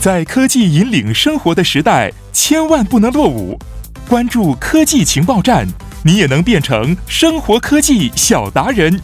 在科技引领生活的时代，千万不能落伍。关注科技情报站，你也能变成生活科技小达人。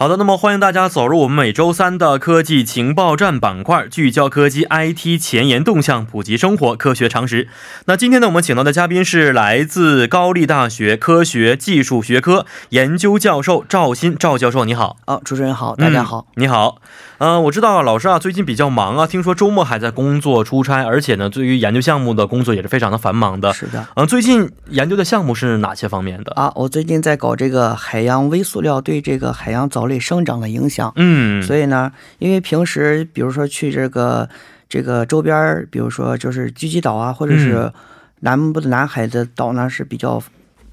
好的，那么欢迎大家走入我们每周三的科技情报站板块，聚焦科技 IT 前沿动向，普及生活科学常识。那今天呢，我们请到的嘉宾是来自高丽大学科学技术学科研究教授赵鑫，赵教授，你好。哦，主持人好，大家好，嗯、你好。呃，我知道老师啊，最近比较忙啊，听说周末还在工作出差，而且呢，对于研究项目的工作也是非常的繁忙的。是的。嗯、呃，最近研究的项目是哪些方面的啊？我最近在搞这个海洋微塑料对这个海洋藻类生长的影响。嗯，所以呢，因为平时比如说去这个这个周边，比如说就是狙击岛啊，或者是南部的南海的岛呢是比较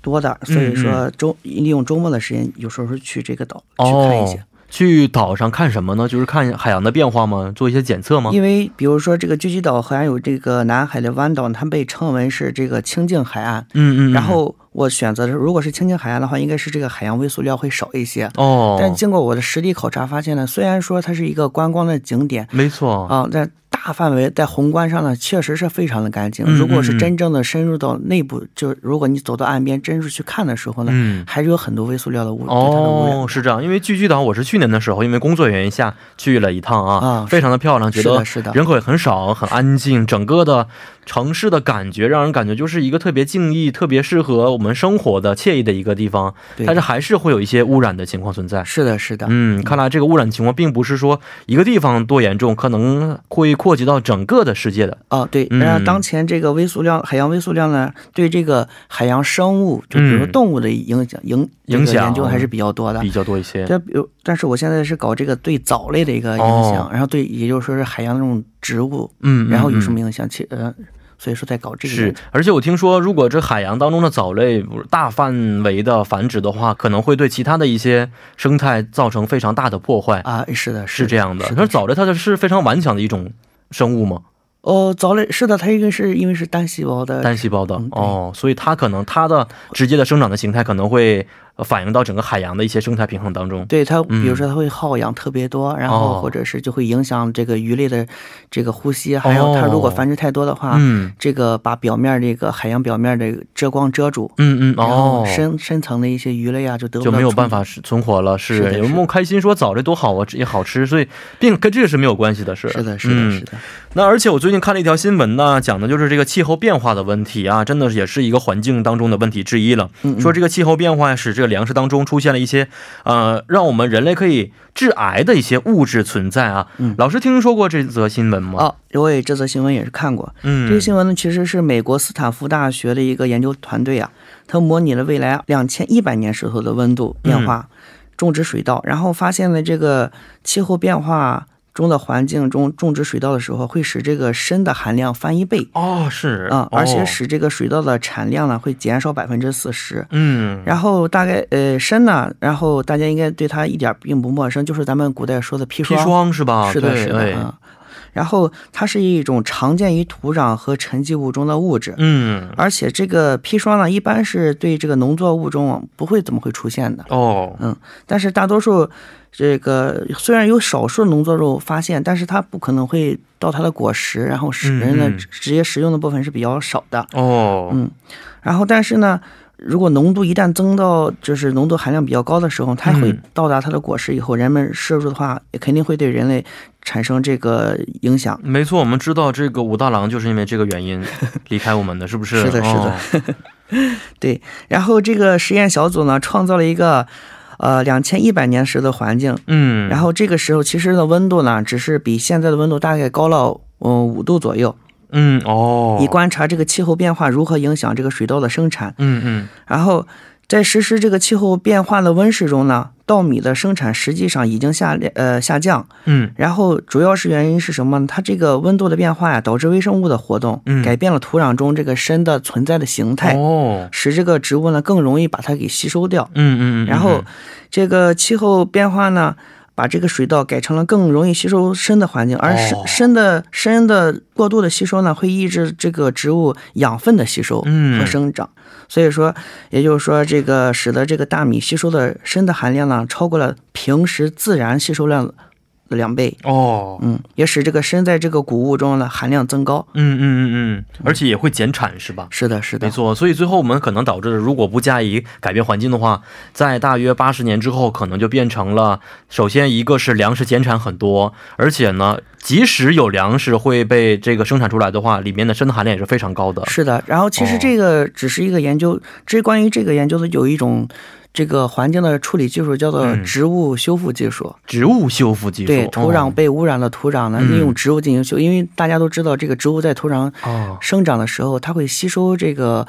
多的，所以说周利用周末的时间，有时候去这个岛去看一些。哦去岛上看什么呢？就是看海洋的变化吗？做一些检测吗？因为比如说这个狙击岛还有这个南海的湾岛，它被称为是这个清净海岸。嗯嗯。然后我选择的如果是青青海岸的话，应该是这个海洋微塑料会少一些。哦。但经过我的实地考察发现呢，虽然说它是一个观光的景点，没错啊，但大范围在宏观上呢，确实是非常的干净。嗯、如果是真正的深入到内部，就如果你走到岸边真是去看的时候呢，嗯，还是有很多微塑料的污哦，是这样。因为聚居岛，我是去年的时候因为工作原因下去了一趟啊，啊非常的漂亮，觉得是的，人口也很少，很安静，整个的城市的感觉让人感觉就是一个特别静谧、特别适合我们生活的惬意的一个地方。但是还是会有一些污染的情况存在。是的，是的。嗯，看来这个污染情况并不是说一个地方多严重，可能会扩及到整个的世界的。哦，对。嗯、然后当前这个微塑料、海洋微塑料呢，对这个海洋生物，就比如说动物的影响、影、嗯、影响研究还是比较多的，比较多一些。这比如，但是我现在是搞这个对藻类的一个影响，哦、然后对，也就是说是海洋那种植物，嗯，然后有什么影响？其呃。所以说，在搞这个是，而且我听说，如果这海洋当中的藻类大范围的繁殖的话，可能会对其他的一些生态造成非常大的破坏啊。是的，是这样的。是那藻类它是非常顽强的一种生物吗？哦，藻类是的，它应该是因为是单细胞的，单细胞的、嗯、哦，所以它可能它的直接的生长的形态可能会。反映到整个海洋的一些生态平衡当中，对它，比如说它会耗氧特别多，嗯、然后或者是就会影响这个鱼类的这个呼吸，哦、还有它如果繁殖太多的话，嗯，这个把表面这个海洋表面的遮光遮住，嗯嗯，哦，深深层的一些鱼类啊就得就没有办法存活了，是有没有开心说藻类多好啊，也好吃，所以并跟这个是没有关系的，是是的，是的，嗯、是的。那而且我最近看了一条新闻呢，讲的就是这个气候变化的问题啊，真的也是一个环境当中的问题之一了。说这个气候变化使这个粮食当中出现了一些呃，让我们人类可以致癌的一些物质存在啊。嗯，老师听说过这则新闻吗？哦，我也这则新闻也是看过。嗯，这个新闻呢，其实是美国斯坦福大学的一个研究团队啊，他模拟了未来两千一百年时候的温度变化，嗯、种植水稻，然后发现了这个气候变化。中的环境中种植水稻的时候，会使这个砷的含量翻一倍哦，是啊、嗯，而且使这个水稻的产量呢会减少百分之四十。嗯，然后大概呃砷呢，然后大家应该对它一点并不陌生，就是咱们古代说的砒霜，砒霜是吧？是的，是的啊、嗯。然后它是一种常见于土壤和沉积物中的物质，嗯，而且这个砒霜呢，一般是对这个农作物中不会怎么会出现的。哦，嗯，但是大多数这个虽然有少数农作物发现，但是它不可能会到它的果实，然后使人的直接食用的部分是比较少的。哦，嗯，然后但是呢。如果浓度一旦增到就是浓度含量比较高的时候，它会到达它的果实以后，人们摄入的话，也肯定会对人类产生这个影响。没错，我们知道这个武大郎就是因为这个原因离开我们的，是不是？是的，是的。哦、对，然后这个实验小组呢，创造了一个呃两千一百年时的环境，嗯，然后这个时候其实的温度呢，只是比现在的温度大概高了嗯五度左右。嗯哦，以观察这个气候变化如何影响这个水稻的生产。嗯嗯，然后在实施这个气候变化的温室中呢，稻米的生产实际上已经下呃下降。嗯，然后主要是原因是什么呢？它这个温度的变化呀，导致微生物的活动，嗯改变了土壤中这个砷的存在的形态，哦，使这个植物呢更容易把它给吸收掉。嗯嗯嗯，然后这个气候变化呢。把这个水稻改成了更容易吸收砷的环境，而砷哦砷的砷的过度的吸收呢，会抑制这个植物养分的吸收嗯和生长。所以说，也就是说，这个使得这个大米吸收的砷的含量呢，超过了平时自然吸收量的两倍。哦，嗯，也使这个砷在这个谷物中的含量增高。嗯嗯嗯嗯，而且也会减产是吧？是的，是的，没错，所以最后我们可能导致，如果不加以改变环境的话，在大约八十年之后，可能就变成了，首先一个是粮食减产很多，而且呢，即使有粮食会被这个生产出来的话，里面的砷的含量也是非常高的。是的。然后其实哦这个只是一个研究，至于关于这个研究的有一种这个环境的处理技术，叫做嗯。植物修复技术。植物修复技术，对，土壤哦被污染的土壤呢，嗯。利用植物进行修，因为大家都知道，这个植物在土壤哦，生长的时候，它会吸收这个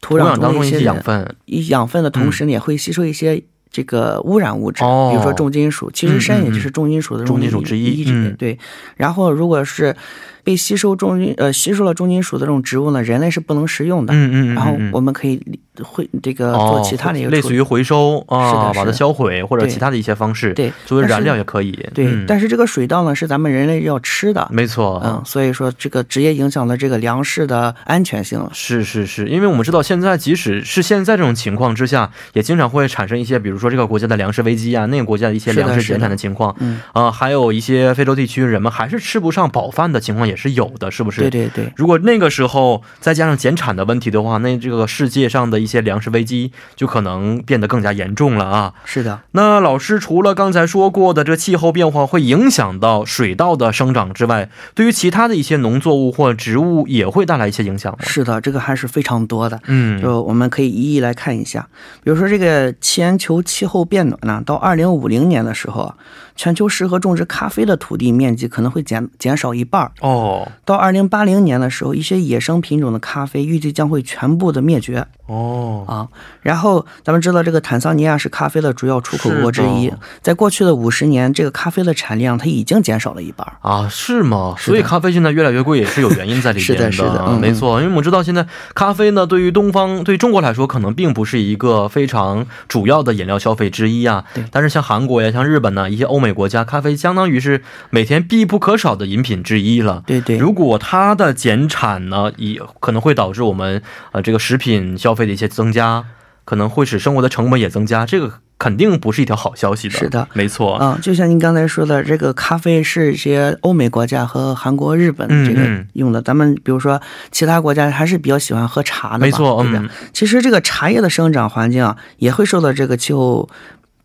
土土壤壤当中一些中的一些养分，一养分的同时呢，也会吸收一些这个污染物质，哦。比如说重金属。其实砷也就是重金属的重金属之一嗯。对。然后如果是被吸收重金呃吸收了重金属的这种植物呢，人类是不能食用的。嗯嗯嗯，然后嗯我们可以会这个哦做其他的一个类似于回收啊，把它销毁或者其他的一些方式，对作为燃料也可以。对，嗯但是这个水稻呢是咱们人类要吃的，没错，嗯，所以说这个直接影响了这个粮食的安全性了。是是是，因为我们知道现在即使是现在这种情况之下，也经常会产生一些，比如说这个国家的粮食危机啊，那个国家的一些粮食减产的情况，嗯，啊、还有一些非洲地区人们还是吃不上饱饭的情况也是有的，是不是？对对对，如果那个时候再加上减产的问题的话，那这个世界上的一些粮食危机就可能变得更加严重了啊。是的，那老师除了刚才说过的这气候变化会影响到水稻的生长之外，对于其他的一些农作物或植物也会带来一些影响吗？是的，这个还是非常多的。嗯，就我们可以一一来看一下，比如说这个全球气候变暖呢，到二零五零年的时候啊，全球适合种植咖啡的土地面积可能会减减少一半儿。哦到二零八零年的时候，一些野生品种的咖啡预计将会全部的灭绝哦，啊。然后咱们知道，这个坦桑尼亚是咖啡的主要出口国之一，在过去的五十年，这个咖啡的产量它已经减少了一半。啊，是吗？所以咖啡现在越来越贵，也是有原因在里边是的是的啊嗯没错，因为我们知道现在咖啡呢，对于东方、对中国来说，可能并不是一个非常主要的饮料消费之一啊对。但是像韩国呀、像日本呢，一些欧美国家，咖啡相当于是每天必不可少的饮品之一了。对对，如果它的减产呢，也可能会导致我们呃这个食品消费的一些增加，可能会使生活的成本也增加，这个肯定不是一条好消息的。是的，没错。嗯，就像您刚才说的，这个咖啡是一些欧美国家和韩国、日本这个用的。咱们比如说其他国家还是比较喜欢喝茶的吧，没错，对吧？嗯，其实这个茶叶的生长环境啊，也会受到这个气候。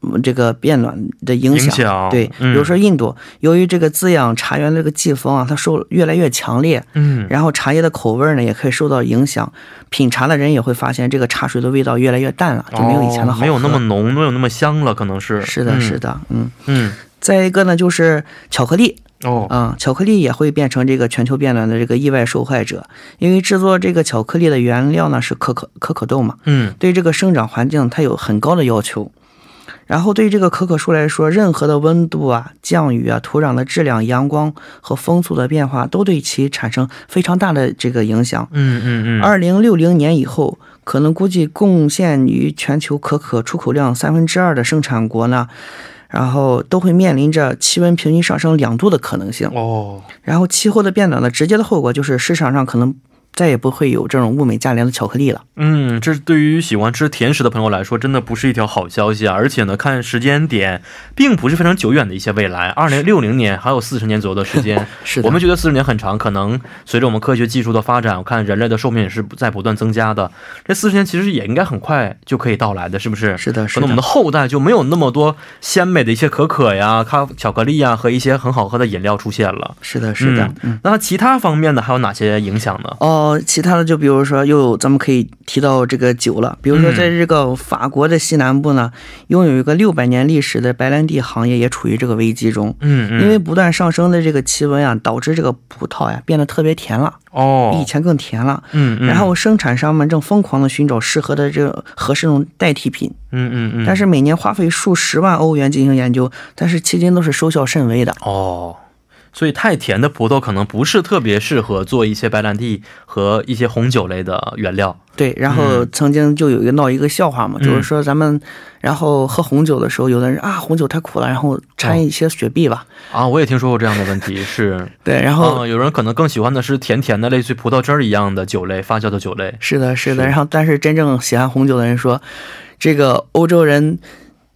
嗯这个变暖的影响，影响对，比嗯如说印度，由于这个滋养茶园的这个季风啊，它受越来越强烈，嗯，然后茶叶的口味呢也可以受到影响，品茶的人也会发现这个茶水的味道越来越淡了，就没有以前的好、哦没有那么浓，没有那么香了，可能是。是的，嗯是，的，嗯。嗯，再一个呢，就是巧克力，哦，啊、巧克力也会变成这个全球变暖的这个意外受害者，因为制作这个巧克力的原料呢是可可可可豆嘛，嗯，对这个生长环境它有很高的要求。然后对于这个可可树来说，任何的温度啊、降雨啊、土壤的质量、阳光和风速的变化，都对其产生非常大的这个影响。嗯嗯嗯，二零六零年以后，可能估计贡献于全球可可出口量三分之二的生产国呢，然后都会面临着气温平均上升两度的可能性。哦，然后气候的变暖的直接的后果就是市场上可能再也不会有这种物美价廉的巧克力了。嗯，这对于喜欢吃甜食的朋友来说，真的不是一条好消息啊！而且呢，看时间点，并不是非常久远的一些未来，二零六零年还有四十年左右的时间。是的，我们觉得四十年很长，可能随着我们科学技术的发展，我看人类的寿命也是在不断增加的。这四十年其实也应该很快就可以到来的，是不是？是的，是的可能我们的，后代就没有那么多鲜美的一些可可呀、咖巧克力呀和一些很好喝的饮料出现了。是的，是的，嗯。那其他方面呢，还有哪些影响呢？哦，其他的就比如说，又咱们可以提到这个酒了。比如说，嗯在这个法国的西南部呢，拥有一个六百年历史的白兰地行业也处于这个危机中。嗯嗯，因为不断上升的这个气温啊，导致这个葡萄呀变得特别甜了，哦，比以前更甜了。嗯嗯，然后生产商们正疯狂的寻找适合的这个合适这种代替品，嗯嗯嗯，但是每年花费数十万欧元进行研究，但是迄今都是收效甚微的。哦，所以太甜的葡萄可能不是特别适合做一些白兰地和一些红酒类的原料。对，然后曾经就有一个闹一个笑话嘛，嗯就是说咱们然后喝红酒的时候，有的人啊红酒太苦了，然后掺一些雪碧吧。啊，我也听说过这样的问题，是，对，然后、啊，有人可能更喜欢的是甜甜的，类似于葡萄汁儿一样的酒类，发酵的酒类。是的，是的。是然后但是真正喜欢红酒的人说，这个欧洲人。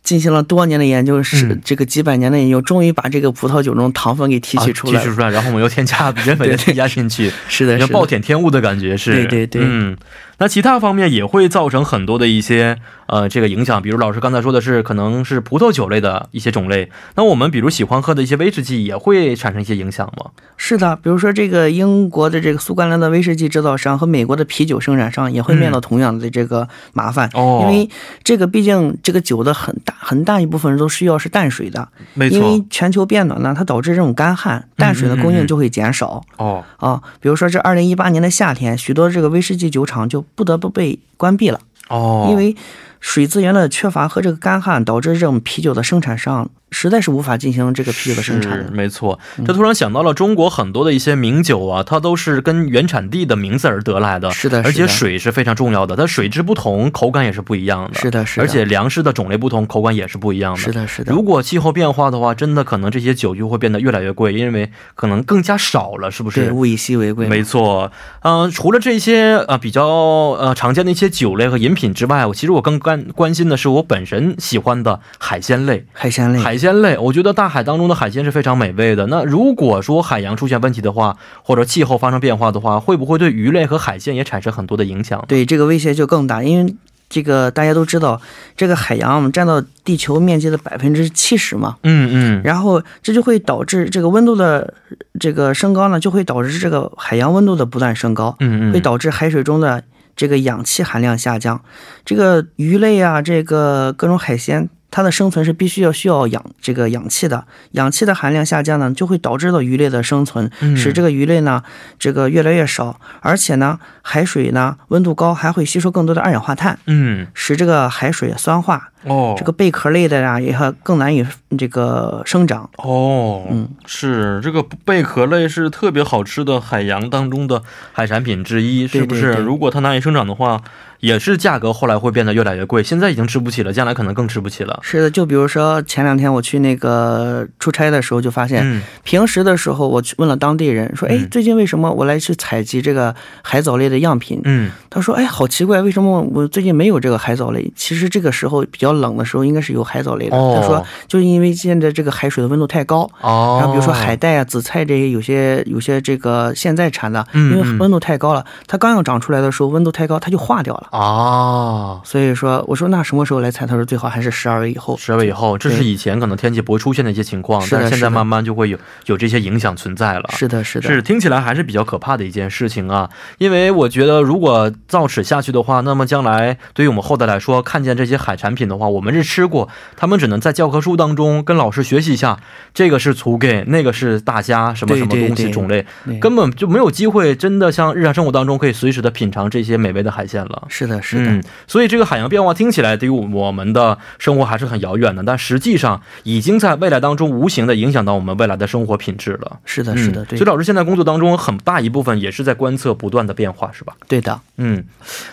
进行了多年的研究，是、嗯这个几百年的研究，终于把这个葡萄酒中糖分给提取出来。啊提取出来，然后我们又添加原本的添加进去，是的，是暴殄天物的感觉是。对对对嗯，那其他方面也会造成很多的一些呃这个影响，比如老师刚才说的是可能是葡萄酒类的一些种类，那我们比如喜欢喝的一些威士忌也会产生一些影响吗？是的。比如说这个英国的这个苏格兰的威士忌制造商和美国的啤酒生产商也会面临同样的这个麻烦。嗯哦，因为这个毕竟这个酒的很大很大一部分都需要是淡水的，没因为全球变暖呢，它导致这种干旱，淡水的供应就会减少、哦，啊。比如说这二零一八年的夏天，许多这个威士忌酒厂就不得不被关闭了，哦，因为水资源的缺乏和这个干旱导致这种啤酒的生产商实在是无法进行这个啤酒的生产。没错，这突然想到了中国很多的一些名酒啊，它都是跟原产地的名字而得来的，是的，而且水是非常重要的，它水质不同，口感也是不一样的。是的，是的，而且粮食的种类不同，口感也是不一样的。是的，是的，如果气候变化的话，真的可能这些酒就会变得越来越贵，因为可能更加少了，是不是对，是？物以稀为贵。没错，嗯、除了这些呃比较呃常见的一些酒类和饮品之外，我其实我更关关心的是我本身喜欢的海鲜类。海鲜类，海鲜类，我觉得大海当中的海鲜是非常美味的。那如果说海洋出现问题的话，或者气候发生变化的话，会不会对鱼类和海鲜也产生很多的影响？对这个威胁就更大，因为这个大家都知道，这个海洋我们占到地球面积的百分之七十嘛，嗯嗯，然后这就会导致这个温度的这个升高呢，就会导致这个海洋温度的不断升高，嗯嗯，会导致海水中的这个氧气含量下降。这个鱼类啊，这个各种海鲜。它的生存是必须要需要氧这个氧气的，氧气的含量下降呢，就会导致到鱼类的生存，嗯。使这个鱼类呢这个越来越少，而且呢海水呢温度高还会吸收更多的二氧化碳，嗯。使这个海水酸化，哦，这个贝壳类的呀也还更难以这个生长。哦，嗯，是这个贝壳类是特别好吃的海洋当中的海产品之一，是不是？对对对。如果它难以生长的话，也是价格后来会变得越来越贵。现在已经吃不起了，将来可能更吃不起了。是的，就比如说前两天我去那个出差的时候，就发现嗯平时的时候，我去问了当地人说，哎嗯，最近为什么我来去采集这个海藻类的样品？嗯，他说，哎，好奇怪，为什么我最近没有这个海藻类？其实这个时候比较冷的时候，应该是有海藻类的。哦他说，就是因为现在这个海水的温度太高。哦，然后比如说海带啊、紫菜这些，有些有些这个现在产的，因为温度太高了，它刚要长出来的时候温度太高，它就化掉了。啊，所以说，我说那什么时候来采？他说最好还是十二月以后。十二月以后，这是以前可能天气不会出现的一些情况，是但是现在慢慢就会有有这些影响存在了。是的，是的，是听起来还是比较可怕的一件事情啊，因为我觉得如果造齿下去的话，那么将来对于我们后代来说，看见这些海产品的话，我们是吃过，他们只能在教科书当中跟老师学习一下，这个是粗给，那个是大虾什么什么东西种类，根本就没有机会真的像日常生活当中可以随时的品尝这些美味的海鲜了。是的，是的。嗯，所以这个海洋变化听起来对于我们的生活还是很遥远的，但实际上已经在未来当中无形的影响到我们未来的生活品质了。是的，是的，嗯所以老师现在工作当中很大一部分也是在观测不断的变化，是吧？对的。嗯，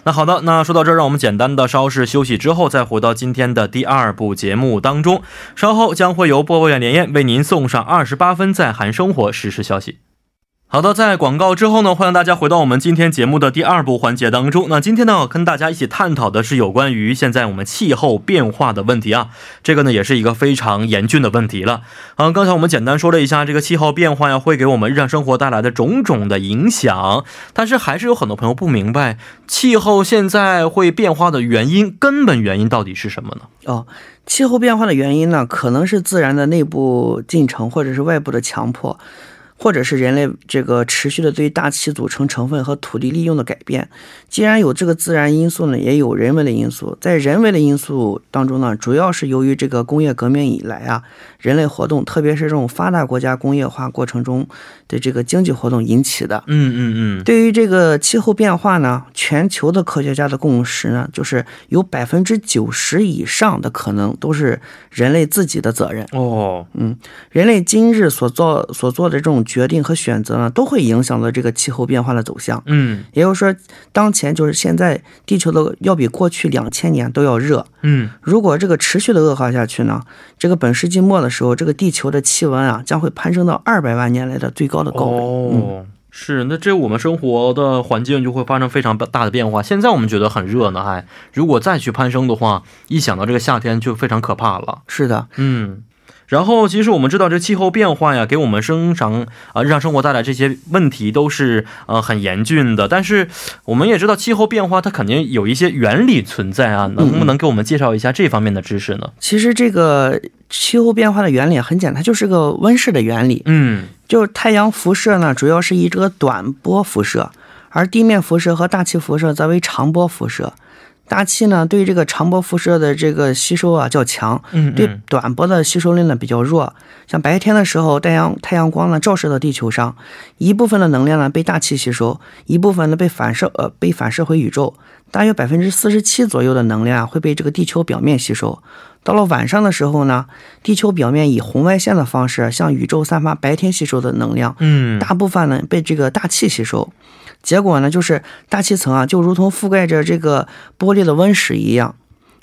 那好的，那说到这儿，让我们简单的稍事休息之后，再回到今天的第二部节目当中。稍后将会由播报员连燕为您送上二十八分在韩生活实时消息。好的，在广告之后呢，欢迎大家回到我们今天节目的第二部环节当中。那今天呢，跟大家一起探讨的是有关于现在我们气候变化的问题啊。这个呢，也是一个非常严峻的问题了。啊，刚才我们简单说了一下这个气候变化呀，会给我们日常生活带来的种种的影响，但是还是有很多朋友不明白气候现在会变化的原因，根本原因到底是什么呢？哦，气候变化的原因呢，可能是自然的内部进程或者是外部的强迫。或者是人类这个持续的对大气组成成分和土地利用的改变。既然有这个自然因素呢，也有人为的因素。在人为的因素当中呢，主要是由于这个工业革命以来啊，人类活动，特别是这种发达国家工业化过程中的这个经济活动引起的。嗯嗯嗯，对于这个气候变化呢，全球的科学家的共识呢，就是有百分之九十以上的可能都是人类自己的责任。哦，嗯人类今日所做所做的这种决定和选择呢，都会影响到这个气候变化的走向。嗯也就是说，当前就是现在，地球的要比过去两千年都要热。嗯，如果这个持续的恶化下去呢，这个本世纪末的时候，这个地球的气温啊将会攀升到二百万年来的最高哦。是，那这我们生活的环境就会发生非常大的变化。现在我们觉得很热呢，还如果再去攀升的话，一想到这个夏天就非常可怕了。是的，嗯，然后其实我们知道，这气候变化呀，给我们生长啊、日常生活带来这些问题都是呃很严峻的。但是我们也知道，气候变化它肯定有一些原理存在啊，能不能给我们介绍一下这方面的知识呢？其实这个气候变化的原理很简单，它就是个温室的原理。嗯就是太阳辐射呢，主要是以这个短波辐射，而地面辐射和大气辐射则为长波辐射。大气呢，对这个长波辐射的这个吸收啊较强，嗯对短波的吸收力呢比较弱。像白天的时候，太阳太阳光呢照射到地球上，一部分的能量呢被大气吸收，一部分呢被反射呃被反射回宇宙。大约百分之四十七左右的能量啊会被这个地球表面吸收。到了晚上的时候呢，地球表面以红外线的方式向宇宙散发白天吸收的能量，嗯大部分呢被这个大气吸收。结果呢，就是大气层啊，就如同覆盖着这个玻璃的温室一样，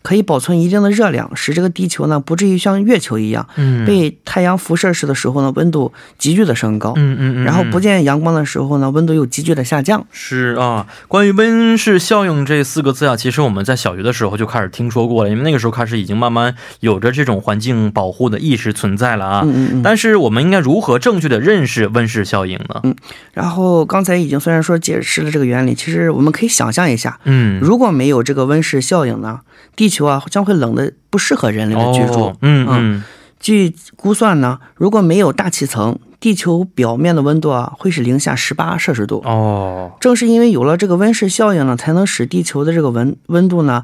可以保存一定的热量，使这个地球呢不至于像月球一样嗯被太阳辐射时的时候呢温度急剧的升高，嗯嗯嗯，然后不见阳光的时候呢温度又急剧的下降。是啊，关于温室效应这四个字啊，其实我们在小学的时候就开始听说过了，因为那个时候开始已经慢慢有着这种环境保护的意识存在了啊。嗯嗯嗯。但是我们应该如何正确的认识温室效应呢？嗯然后刚才已经虽然说解释了这个原理，其实我们可以想象一下，嗯，如果没有这个温室效应呢，地球啊将会冷的不适合人类的居住。哦嗯嗯据估算呢，如果没有大气层，地球表面的温度啊会是零下十八摄氏度。哦，正是因为有了这个温室效应呢，才能使地球的这个温温度呢，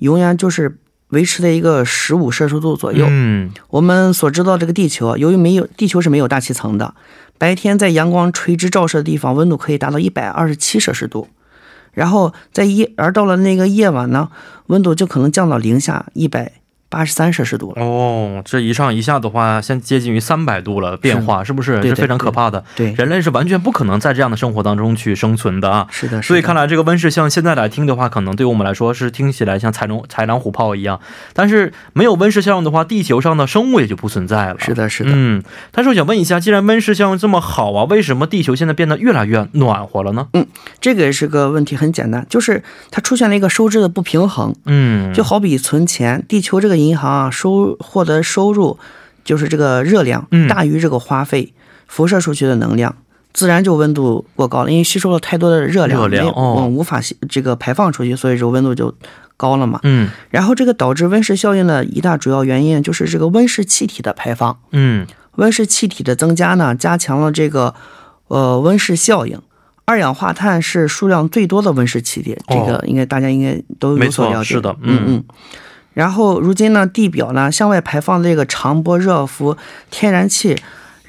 永远就是维持在一个十五摄氏度左右。嗯我们所知道这个地球啊，由于没有地球是没有大气层的，白天在阳光垂直照射的地方，温度可以达到一百二十七摄氏度。然后在夜，而到了那个夜晚呢，温度就可能降到零下一百八十三摄氏度了。哦，这一上一下的话，现在接近于三百度了，变化是不是？是非常可怕的。对，人类是完全不可能在这样的生活当中去生存的啊。是的，是的。所以看来这个温室像现在来听的话，可能对我们来说是听起来像豺狼豺狼虎豹一样，但是没有温室效应的话，地球上的生物也就不存在了。是的，是的。嗯，但是我想问一下，既然温室效应这么好啊，为什么地球现在变得越来越暖和了呢？嗯这个也是个问题，很简单，就是它出现了一个收支的不平衡，嗯，就好比存钱，地球这个银行啊收获得收入，就是这个热量嗯大于这个花费，辐射出去的能量。自然就温度过高了，因为吸收了太多的热量，没有热量哦嗯无法这个排放出去，所以这个温度就高了嘛。嗯然后这个导致温室效应的一大主要原因就是这个温室气体的排放。嗯温室气体的增加呢，加强了这个呃温室效应。二氧化碳是数量最多的温室气体，这个应该大家应该都有所了解。是的嗯嗯嗯。然后如今呢，地表呢向外排放这个长波热伏天然气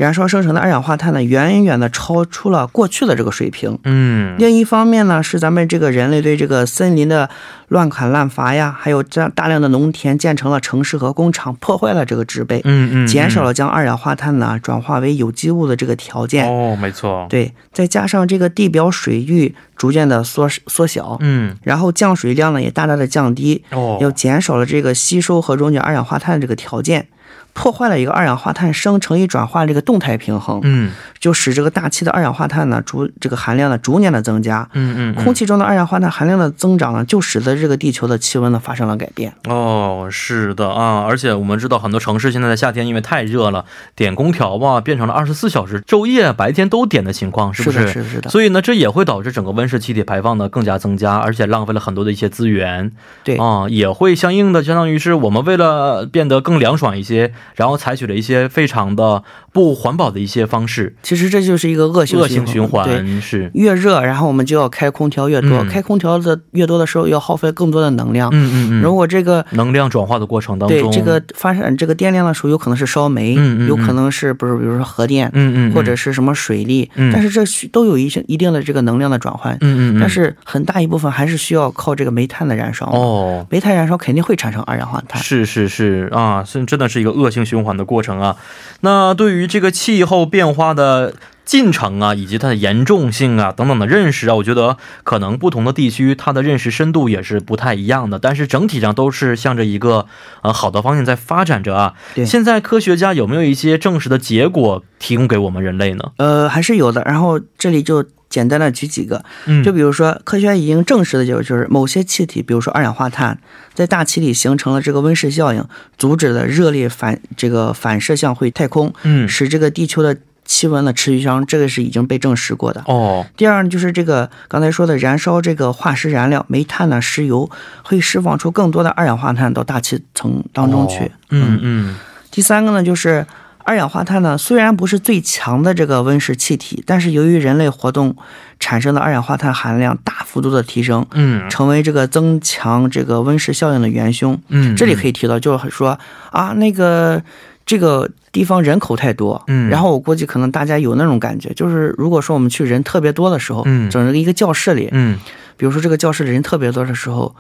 燃烧生成的二氧化碳呢，远远的超出了过去的这个水平。嗯。另一方面呢，是咱们这个人类对这个森林的乱砍滥伐呀，还有大量的农田建成了城市和工厂，破坏了这个植被，嗯嗯，减少了将二氧化碳呢转化为有机物的这个条件。哦，没错，对，再加上这个地表水域逐渐的缩缩小，嗯。然后降水量呢也大大的降低，哦，又减少了这个吸收和溶解二氧化碳的这个条件，破坏了一个二氧化碳生成与转化这个动态平衡，嗯就使这个大气的二氧化碳呢逐这个含量呢逐年的增加。嗯嗯嗯，空气中的二氧化碳含量的增长呢，就使得这个地球的气温呢发生了改变。哦，是的啊，而且我们知道很多城市现在在夏天因为太热了，点空调吧变成了二十四小时昼夜白天都点的情况，是不的，是的，是的。所以呢，这也会导致整个温室气体排放呢更加增加，而且浪费了很多的一些资源。对啊，也会相应的相当于是我们为了变得更凉爽一些，然后采取了一些非常的不环保的一些方式，其实这就是一个恶性恶性循对，环是，越热，然后我们就要开空调越多，嗯。开空调的越多的时候，要耗费更多的能量。嗯嗯嗯，如果这个能量转化的过程当中，对这个发展这个电量的时候，有可能是烧煤，嗯嗯嗯。有可能是不是比如说核电，嗯嗯，或者是什么水利，嗯。但是这需都有一些一定的这个能量的转换，嗯嗯嗯，但是很大一部分还是需要靠这个煤炭的燃烧。哦。煤炭燃烧肯定会产生二氧化碳。是是是。啊，是真的是一个恶性循环的过程啊。那对于这个气候变化的进程啊，以及它的严重性啊等等的认识啊，我觉得可能不同的地区它的认识深度也是不太一样的，但是整体上都是向着一个呃好的方向在发展着啊。对现在科学家有没有一些证实的结果提供给我们人类呢？呃，还是有的。然后这里就简单的举几个，嗯就比如说，科学家已经证实的就是，就是某些气体，比如说二氧化碳，在大气里形成了这个温室效应，阻止了热力反这个反射向回太空，嗯使这个地球的气温的持续上升，这个是已经被证实过的。哦第二呢，就是这个刚才说的，燃烧这个化石燃料，煤炭呢、石油，会释放出更多的二氧化碳到大气层当中去。哦嗯嗯第三个呢，就是二氧化碳呢，虽然不是最强的这个温室气体，但是由于人类活动产生的二氧化碳含量大幅度的提升，嗯成为这个增强这个温室效应的元凶。嗯，这里可以提到，就是说啊，那个这个地方人口太多，嗯。然后我估计可能大家有那种感觉，就是如果说我们去人特别多的时候，嗯。整个一个教室里，嗯。比如说这个教室里人特别多的时候，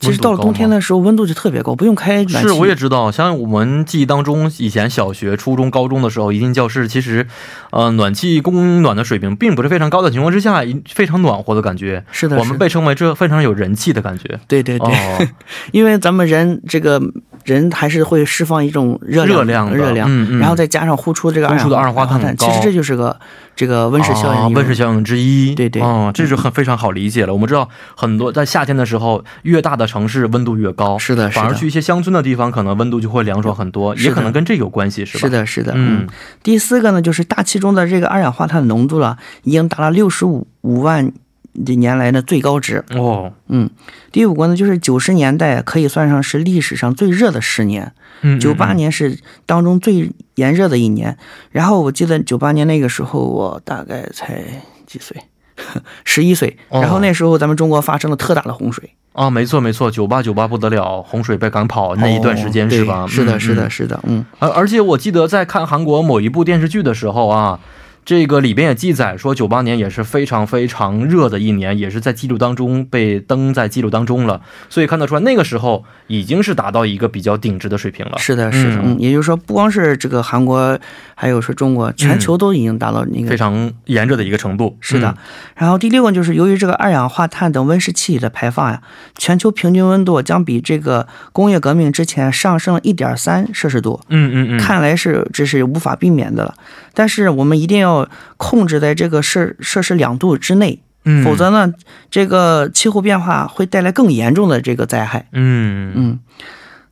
其实到了冬天的时候温度就特别高，不用开暖气。是，我也知道，像我们记忆当中，以前小学、初中、高中的时候，一进教室，其实，呃，暖气供暖的水平并不是非常高的情况之下，非常暖和的感觉。是的，我们被称为这非常有人气的感觉。对对对，哦，因为咱们人这个人还是会释放一种热量热量热量，嗯嗯。然后再加上呼出这个呼出的二氧化碳其实这就是个这个温室效应、啊温室效应之一。对对哦，这是很非常好理解了。我们知道，很多在夏天的时候，越大的城市温度越高，是的是的反而去一些乡村的地方，可能温度就会凉爽很多，也可能跟这有关系，是吧？是，的，是的，嗯。第四个呢，就是大气中的这个二氧化碳浓度了，已经达到六十五五万年来的最高值。哦，嗯，第五个呢，就是九十年代可以算上是历史上最热的十年，嗯，九八嗯年是当中最炎热的一年。然后我记得九八年那个时候，我大概才几岁，十一岁。哦然后那时候咱们中国发生了特大的洪水，啊，没错没错，九八九八不得了，洪水被赶跑那一段时间、哦是吧？是的，嗯是的，嗯是的，嗯，而而且我记得在看韩国某一部电视剧的时候啊，这个里边也记载说，九八年也是非常非常热的一年，也是在记录当中被登在记录当中了。所以看得出来，那个时候已经是达到一个比较顶值的水平了。是的，是的，嗯嗯，也就是说，不光是这个韩国，还有说中国，全球都已经达到那个非常炎热的一个程度。是的，然后第六个就是由于这个二氧化碳等温室气体的排放呀，全球平均温度将比这个工业革命之前上升了一点三摄氏度。嗯，嗯嗯嗯，看来是这是无法避免的了，但是我们一定要控制在这个摄摄氏两度之内，嗯。否则呢，这个气候变化会带来更严重的这个灾害。嗯。嗯，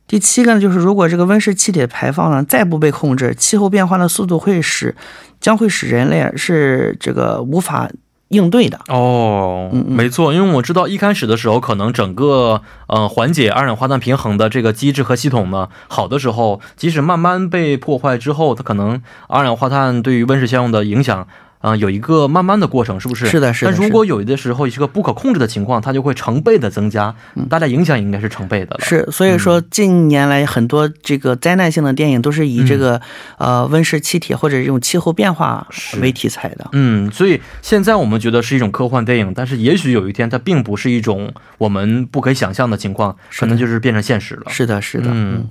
第七个呢，就是如果这个温室气体的排放呢再不被控制，气候变化的速度会使将会使人类是这个无法应对的。哦，没错，因为我知道一开始的时候，可能整个呃缓解二氧化碳平衡的这个机制和系统呢，好的时候，即使慢慢被破坏之后，它可能二氧化碳对于温室效应的影响。嗯、有一个慢慢的过程，是不是？是的是的但如果有的时候是个不可控制的情况，它就会成倍的增加，大家影响应该是成倍的了。是，所以说近年来很多这个灾难性的电影都是以这个、呃温室气体或者这种气候变化为题材的。嗯，所以现在我们觉得是一种科幻电影，但是也许有一天它并不是一种我们不可以想象的情况，可能就是变成现实了。是的，是的，嗯，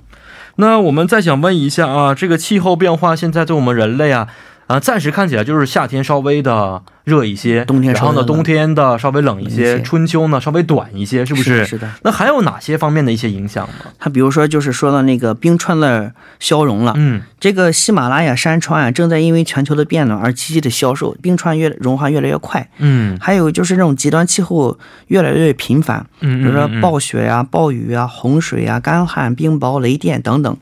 那我们再想问一下啊，这个气候变化现在对我们人类啊，啊，暂时看起来就是夏天稍微的热一些，冬天然后呢，冬天的稍微冷一些，春秋呢稍微短一些，是不是？是的。那还有哪些方面的一些影响呢？它比如说就是说到那个冰川的消融了，嗯这个喜马拉雅山川啊正在因为全球的变暖而积极的消瘦，冰川越融化越来越快。嗯还有就是这种极端气候越来越频繁，嗯，比如说暴雪呀、暴雨啊、洪水啊、干旱、冰雹、雷电等等。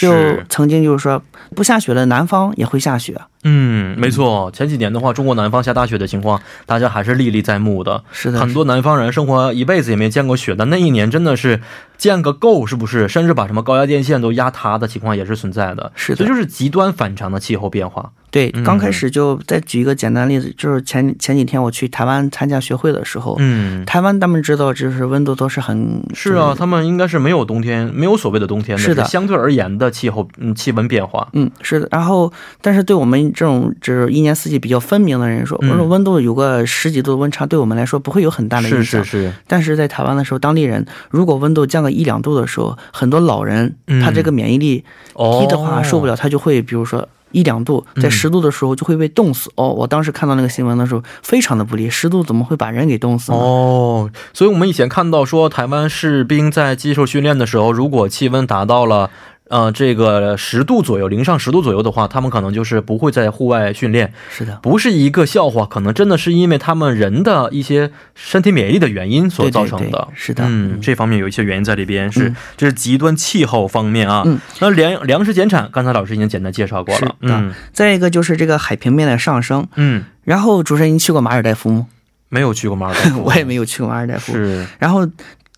就曾经就是说不下雪的南方也会下雪。嗯，没错，前几年的话，中国南方下大雪。雪的情况，大家还是历历在目的。是的，很多南方人生活一辈子也没见过雪但那一年，真的是见个够，是不是？甚至把什么高压电线都压塌的情况也是存在的。是的，这就是极端反常的气候变化。对，刚开始就再举一个简单例子，就是前前几天我去台湾参加学会的时候，嗯，台湾他们知道就是温度都是很是啊，他们应该是没有冬天，没有所谓的冬天的，是的，相对而言的气候，嗯，气温变化，嗯，是的。然后，但是对我们这种就是一年四季比较分明的人说，我说温度有个十几度的温差，对我们来说不会有很大的影响，是是是。但是在台湾的时候，当地人如果温度降个一两度的时候，很多老人他这个免疫力低的话受不了，他就会比如说。一两度，在十度的时候就会被冻死哦！我当时看到那个新闻的时候，非常的不利。十度怎么会把人给冻死呢？哦，所以我们以前看到说，台湾士兵在接受训练的时候，如果气温达到了。呃，这个十度左右，零上十度左右的话，他们可能就是不会在户外训练。是的，不是一个笑话，可能真的是因为他们人的一些身体免疫力的原因所造成的。是的，嗯，这方面有一些原因在里边，是这是极端气候方面啊。嗯，那粮粮食减产，刚才老师已经简单介绍过了。嗯，再一个就是这个海平面的上升。嗯，然后主持人，您去过马尔代夫吗？没有去过马尔代夫，我也没有去过马尔代夫。是，然后。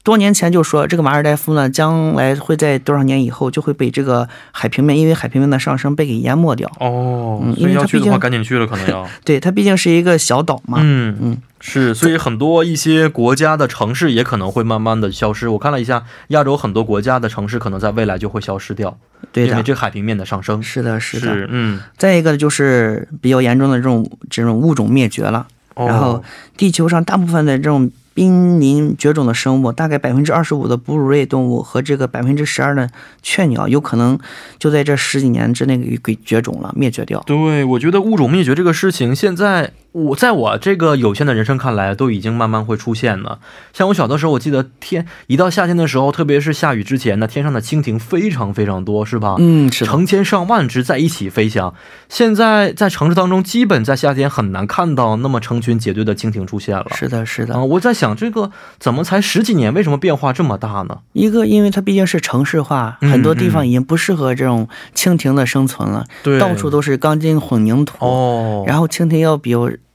多年前就说这个马尔代夫呢，将来会在多少年以后就会被这个海平面，因为海平面的上升被给淹没掉。哦，因为要去的话赶紧去了，可能要。对，它毕竟是一个小岛嘛。嗯嗯，是，所以很多一些国家的城市也可能会慢慢的消失。我看了一下，亚洲很多国家的城市可能在未来就会消失掉。对的，因为这个海平面的上升。是的，是的，嗯。再一个就是比较严重的这种这种物种灭绝了，然后地球上大部分的这种。濒临绝种的生物，大概百分之二十五的哺乳类动物和这个百分之十二的雀鸟，有可能就在这十几年之内给给绝种了，灭绝掉。对，我觉得物种灭绝这个事情，现在。我在我这个有限的人生看来，都已经慢慢会出现了。像我小的时候，我记得天一到夏天的时候，特别是下雨之前呢，天上的蜻蜓非常非常多，是吧？嗯，是成千上万只在一起飞翔。现在在城市当中，基本在夏天很难看到那么成群结队的蜻蜓出现了。是的，是的。啊，我在想，这个怎么才十几年，为什么变化这么大呢？一个，因为它毕竟是城市化，很多地方已经不适合这种蜻蜓的生存了。对，到处都是钢筋混凝土。哦，然后蜻蜓要比。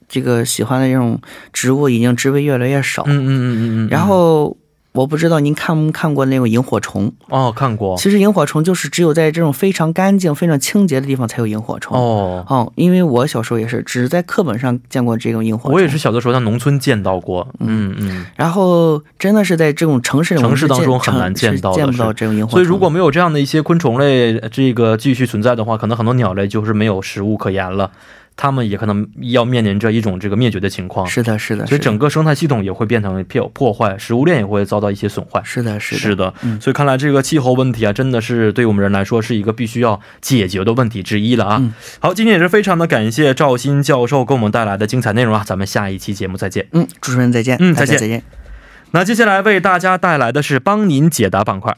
这个喜欢的这种植物已经植被越来越少。嗯嗯嗯嗯嗯。然后我不知道您看没看过那种萤火虫？哦，看过。其实萤火虫就是只有在这种非常干净、非常清洁的地方才有萤火虫。哦哦，因为我小时候也是只在课本上见过这种萤火虫。我也是小的时候在农村见到过。嗯嗯。然后真的是在这种城市城市当中很难见到，见不到这种萤火虫。所以如果没有这样的一些昆虫类这个继续存在的话，可能很多鸟类就是没有食物可言了。他们也可能要面临着一种这个灭绝的情况。是的，是的，所以整个生态系统也会变成破破坏，食物链也会遭到一些损坏。是的，是的，是的。所以看来这个气候问题啊，真的是对我们人来说是一个必须要解决的问题之一了啊。好，今天也是非常的感谢赵鑫教授给我们带来的精彩内容啊，咱们下一期节目再见。嗯，主持人再见。嗯，再见，再见。那接下来为大家带来的是帮您解答板块。